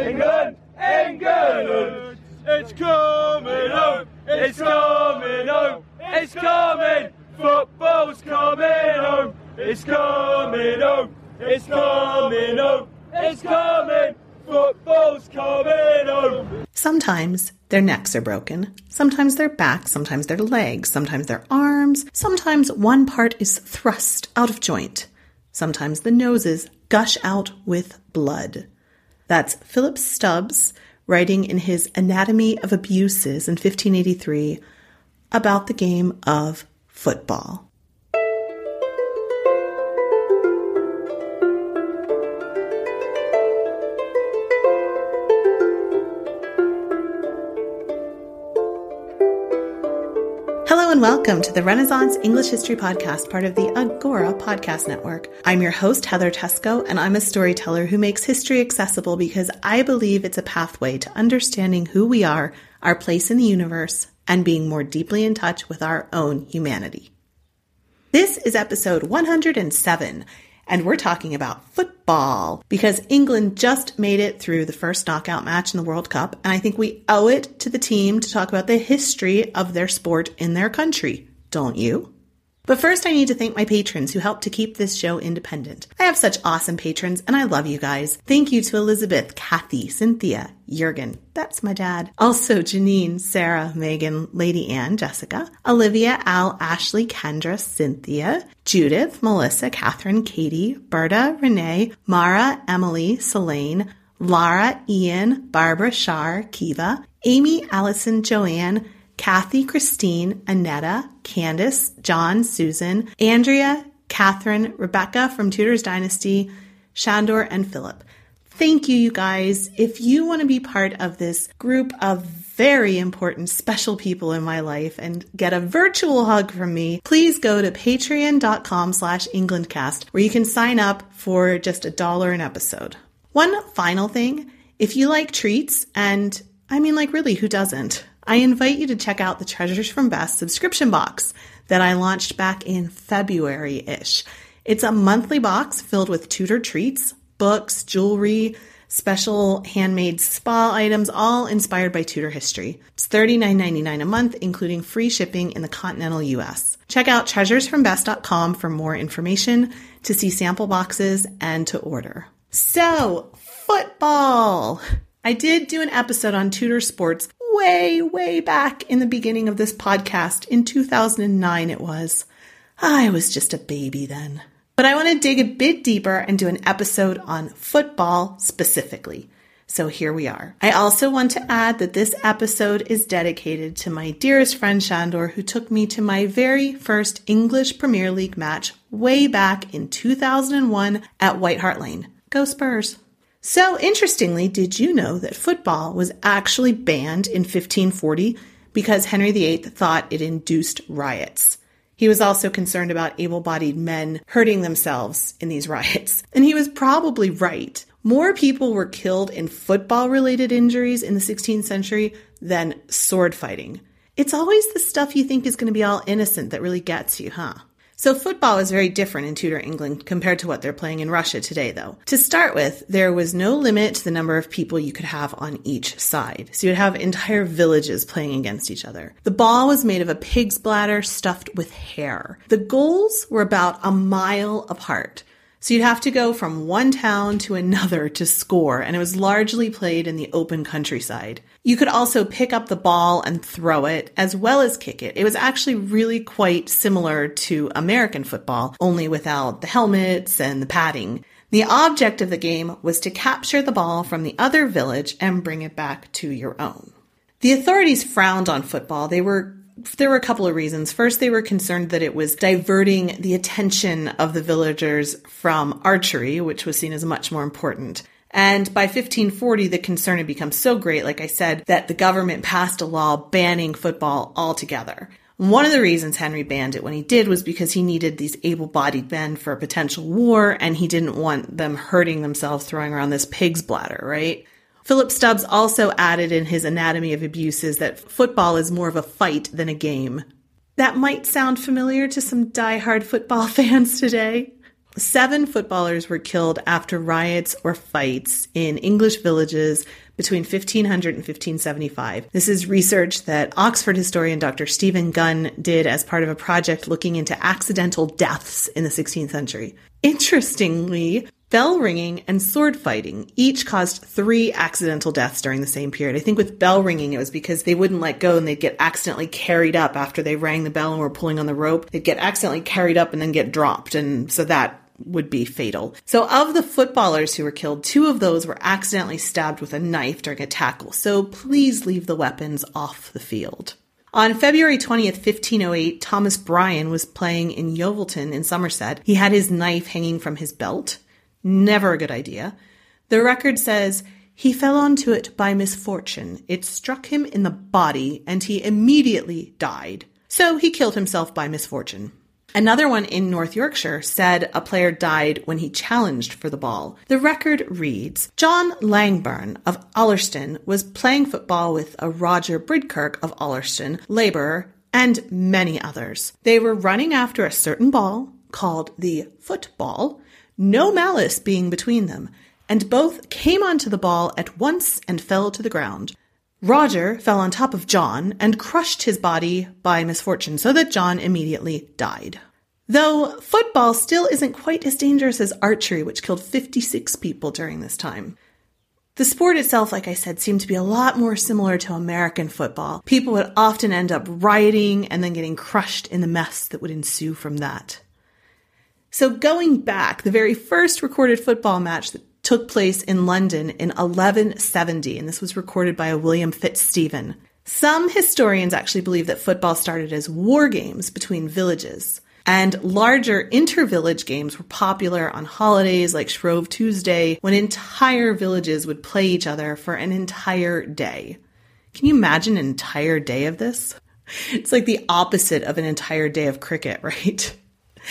England, England, it's coming home, it's coming home, it's coming, football's coming home, it's coming home, it's coming home, it's coming, football's coming home. Sometimes their necks are broken, sometimes their back, sometimes their legs, sometimes their arms, sometimes one part is thrust out of joint, sometimes the noses gush out with blood. That's Philip Stubbes writing in his Anatomy of Abuses in 1583 about the game of football. Hello and welcome to the Renaissance English History Podcast, part of the Agora Podcast Network. I'm your host, Heather Teysko, and I'm a storyteller who makes history accessible because I believe it's a pathway to understanding who we are, our place in the universe, and being more deeply in touch with our own humanity. This is episode 107, and we're talking about football because England just made it through the first knockout match in the World Cup, and I think we owe it to the team to talk about the history of their sport in their country, don't you? But first, I need to thank my patrons who help to keep this show independent. I have such awesome patrons, and I love you guys. Thank you to Elizabeth, Kathy, Cynthia, Jurgen, that's my dad. Also, Janine, Sarah, Megan, Lady Anne, Jessica, Olivia, Al, Ashley, Kendra, Cynthia, Judith, Melissa, Catherine, Katie, Berta, Renee, Mara, Emily, Selene, Lara, Ian, Barbara, Shar, Kiva, Amy, Allison, Joanne, Kathy, Christine, Annetta, Candace, John, Susan, Andrea, Catherine, Rebecca from Tudor's Dynasty, Shandor, and Philip. Thank you, you guys. If you want to be part of this group of very important special people in my life and get a virtual hug from me, please go to patreon.com slash englandcast where you can sign up for just a dollar an episode. One final thing, if you like treats, and I mean like really, who doesn't? I invite you to check out the Treasures from Bess subscription box that I launched back in February ish. It's a monthly box filled with Tudor treats, books, jewelry, special handmade spa items, all inspired by Tudor history. It's $39.99 a month, including free shipping in the continental US. Check out treasuresfrombess.com for more information, to see sample boxes, and to order. So, football! I did do an episode on Tudor sports way, way back in the beginning of this podcast. In 2009, it was. Ah, I was just a baby then. But I want to dig a bit deeper and do an episode on football specifically. So here we are. I also want to add that this episode is dedicated to my dearest friend Shandor, who took me to my very first English Premier League match way back in 2001 at White Hart Lane. Go Spurs! So, interestingly, did you know that football was actually banned in 1540 because Henry VIII thought it induced riots? He was also concerned about able bodied men hurting themselves in these riots. And he was probably right. More people were killed in football related injuries in the 16th century than sword fighting. It's always the stuff you think is going to be all innocent that really gets you, huh? So football is very different in Tudor England compared to what they're playing in Russia today, though. To start with, there was no limit to the number of people you could have on each side. So you'd have entire villages playing against each other. The ball was made of a pig's bladder stuffed with hair. The goals were about a mile apart. So you'd have to go from one town to another to score, and it was largely played in the open countryside. You could also pick up the ball and throw it, as well as kick it. It was actually really quite similar to American football, only without the helmets and the padding. The object of the game was to capture the ball from the other village and bring it back to your own. The authorities frowned on football. They were there were a couple of reasons. First, they were concerned that it was diverting the attention of the villagers from archery, which was seen as much more important. And by 1540, the concern had become so great, like I said, that the government passed a law banning football altogether. One of the reasons Henry banned it when he did was because he needed these able bodied men for a potential war and he didn't want them hurting themselves throwing around this pig's bladder, right? Philip Stubbes also added in his Anatomy of Abuses that football is more of a fight than a game. That might sound familiar to some die-hard football fans today. Seven footballers were killed after riots or fights in English villages between 1500 and 1575. This is research that Oxford historian Dr. Stephen Gunn did as part of a project looking into accidental deaths in the 16th century. Interestingly, Bell ringing and sword fighting each caused three accidental deaths during the same period. I think with bell ringing, it was because they wouldn't let go and they'd get accidentally carried up after they rang the bell and were pulling on the rope. They'd get accidentally carried up and then get dropped. And so that would be fatal. So of the footballers who were killed, two of those were accidentally stabbed with a knife during a tackle. So please leave the weapons off the field. On February 20th, 1508, Thomas Bryan was playing in Yeovilton in Somerset. He had his knife hanging from his belt. Never a good idea. The record says he fell onto it by misfortune. It struck him in the body and he immediately died. So he killed himself by misfortune. Another one in North Yorkshire said a player died when he challenged for the ball. The record reads John Langburn of Ullerston was playing football with a Roger Bridkirk of Ullerston, labourer, and many others. They were running after a certain ball called the football no malice being between them, and both came onto the ball at once and fell to the ground. Roger fell on top of John and crushed his body by misfortune so that John immediately died. Though football still isn't quite as dangerous as archery, which killed 56 people during this time. The sport itself, like I said, seemed to be a lot more similar to American football. People would often end up rioting and then getting crushed in the mess that would ensue from that. So going back, the very first recorded football match that took place in London in 1170, and this was recorded by a William Fitzstephen. Some historians actually believe that football started as war games between villages, and larger inter-village games were popular on holidays like Shrove Tuesday, when entire villages would play each other for an entire day. Can you imagine an entire day of this? It's like the opposite of an entire day of cricket, right?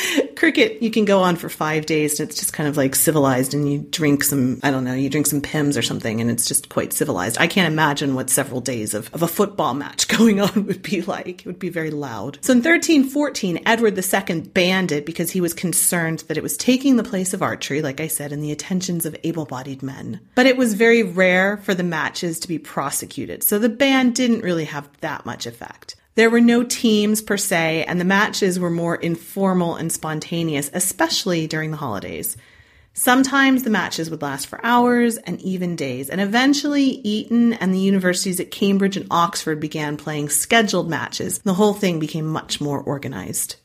cricket you can go on for five days and it's just kind of like civilized and you drink some i don't know you drink some Pimm's or something and it's just quite civilized. I can't imagine what several days of, of a football match going on would be like. It would be very loud. So in 1314 edward ii banned it because he was concerned that it was taking the place of archery like i said in the attentions of able-bodied men. But it was very rare for the matches to be prosecuted so the ban didn't really have that much effect there were no teams per se, and the matches were more informal and spontaneous, especially during the holidays. Sometimes the matches would last for hours and even days, and eventually Eton and the universities at Cambridge and Oxford began playing scheduled matches. The whole thing became much more organized.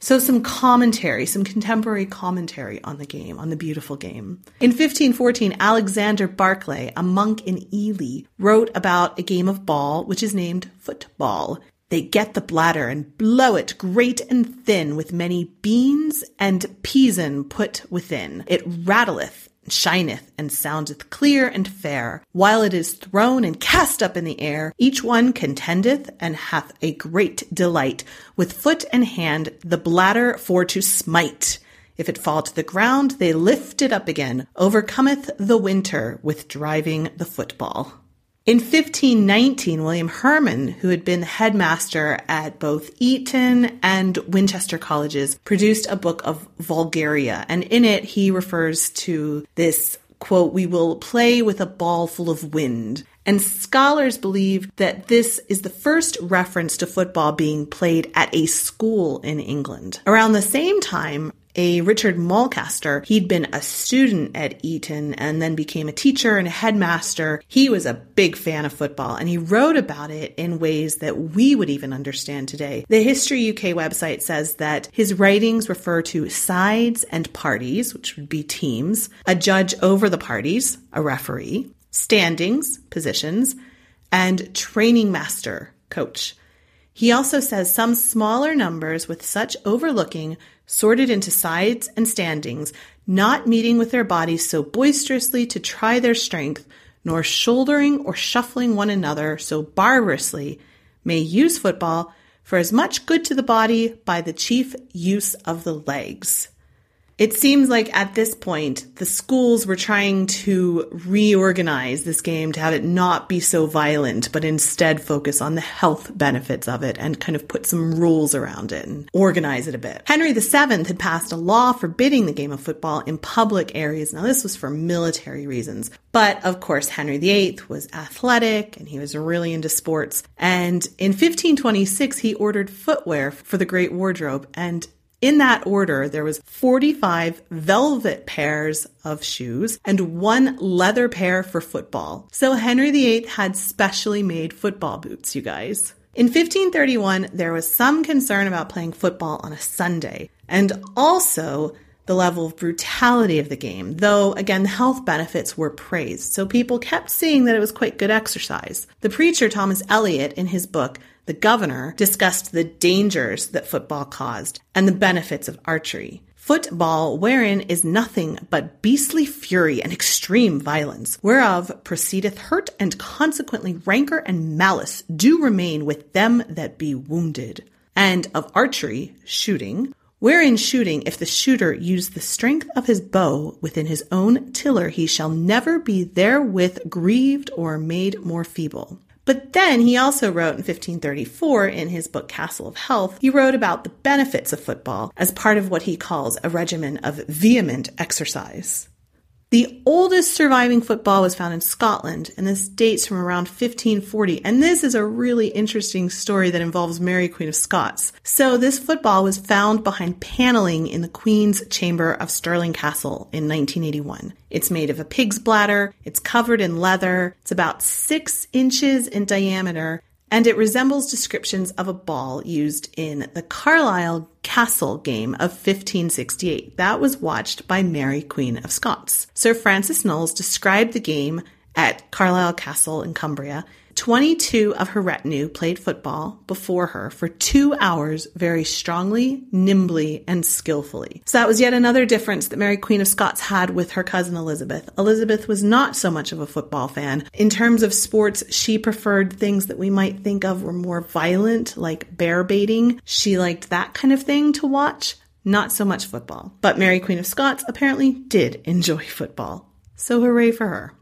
So some commentary, some contemporary commentary on the game, on the beautiful game. In 1514, Alexander Barclay, a monk in Ely, wrote about a game of ball which is named football. They get the bladder and blow it great and thin with many beans and peason put within. It rattleth shineth and soundeth clear and fair. While it is thrown and cast up in the air, each one contendeth and hath a great delight, with foot and hand the bladder for to smite. If it fall to the ground, they lift it up again, overcometh the winter with driving the football. In 1519, William Horman, who had been headmaster at both Eton and Winchester colleges, produced a book of Vulgaria, and in it he refers to this quote, we will play with a ball full of wind. And scholars believe that this is the first reference to football being played at a school in England. Around the same time, a Richard Mulcaster. He'd been a student at Eton and then became a teacher and a headmaster. He was a big fan of football and he wrote about it in ways that we would even understand today. The History UK website says that his writings refer to sides and parties, which would be teams, a judge over the parties, a referee, standings, positions, and training master, coach. He also says some smaller numbers with such overlooking sorted into sides and standings, not meeting with their bodies so boisterously to try their strength, nor shouldering or shuffling one another so barbarously, may use football for as much good to the body by the chief use of the legs. It seems like at this point, the schools were trying to reorganize this game to have it not be so violent, but instead focus on the health benefits of it and kind of put some rules around it and organize it a bit. Henry VII had passed a law forbidding the game of football in public areas. Now, this was for military reasons. But of course, Henry VIII was athletic and he was really into sports. And in 1526, he ordered footwear for the Great Wardrobe. And in that order, there was 45 velvet pairs of shoes and one leather pair for football. So Henry VIII had specially made football boots, you guys. In 1531, there was some concern about playing football on a Sunday, and also the level of brutality of the game, though again, the health benefits were praised, so people kept seeing that it was quite good exercise. The preacher Thomas Elyot, in his book, the governor discussed the dangers that football caused and the benefits of archery. Football wherein is nothing but beastly fury and extreme violence, whereof proceedeth hurt and consequently rancor and malice do remain with them that be wounded. And of archery, shooting, wherein shooting, if the shooter use the strength of his bow within his own tiller, he shall never be therewith grieved or made more feeble. But then he also wrote in 1534 in his book Castle of Health, he wrote about the benefits of football as part of what he calls a regimen of vehement exercise. The oldest surviving football was found in Scotland, and this dates from around 1540. And this is a really interesting story that involves Mary, Queen of Scots. So, this football was found behind paneling in the Queen's Chamber of Stirling Castle in 1981. It's made of a pig's bladder, it's covered in leather, it's about six inches in diameter, and it resembles descriptions of a ball used in the Carlisle Castle game of 1568. That was watched by Mary, Queen of Scots. Sir Francis Knollys described the game at Carlisle Castle in Cumbria 22 of her retinue played football before her for two hours very strongly, nimbly, and skillfully. So that was yet another difference that Mary Queen of Scots had with her cousin Elizabeth. Elizabeth was not so much of a football fan. In terms of sports, she preferred things that we might think of were more violent, like bear baiting. She liked that kind of thing to watch, not so much football. But Mary Queen of Scots apparently did enjoy football. So hooray for her.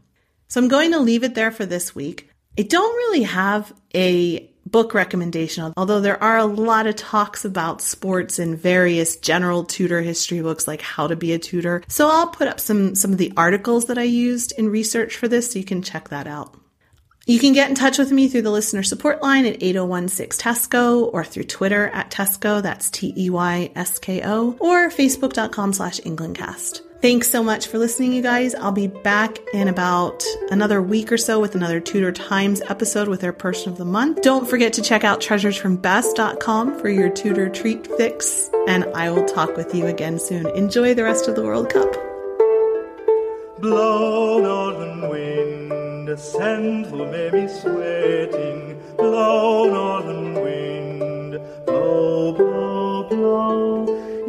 So I'm going to leave it there for this week. I don't really have a book recommendation, although there are a lot of talks about sports in various general Tudor history books like How to Be a Tudor. So I'll put up some, some of the articles that I used in research for this so you can check that out. You can get in touch with me through the listener support line at 8016 Teysko or through Twitter at Teysko, that's T-E-Y-S-K-O, or facebook.com slash Englandcast. Thanks so much for listening, you guys. I'll be back in about another week or so with another Tudor Times episode with our person of the month. Don't forget to check out treasuresfrombess.com for your Tudor treat fix, and I will talk with you again soon. Enjoy the rest of the World Cup. Blow, northern wind, send who may sweating. Blow, northern wind, blow, blow, blow.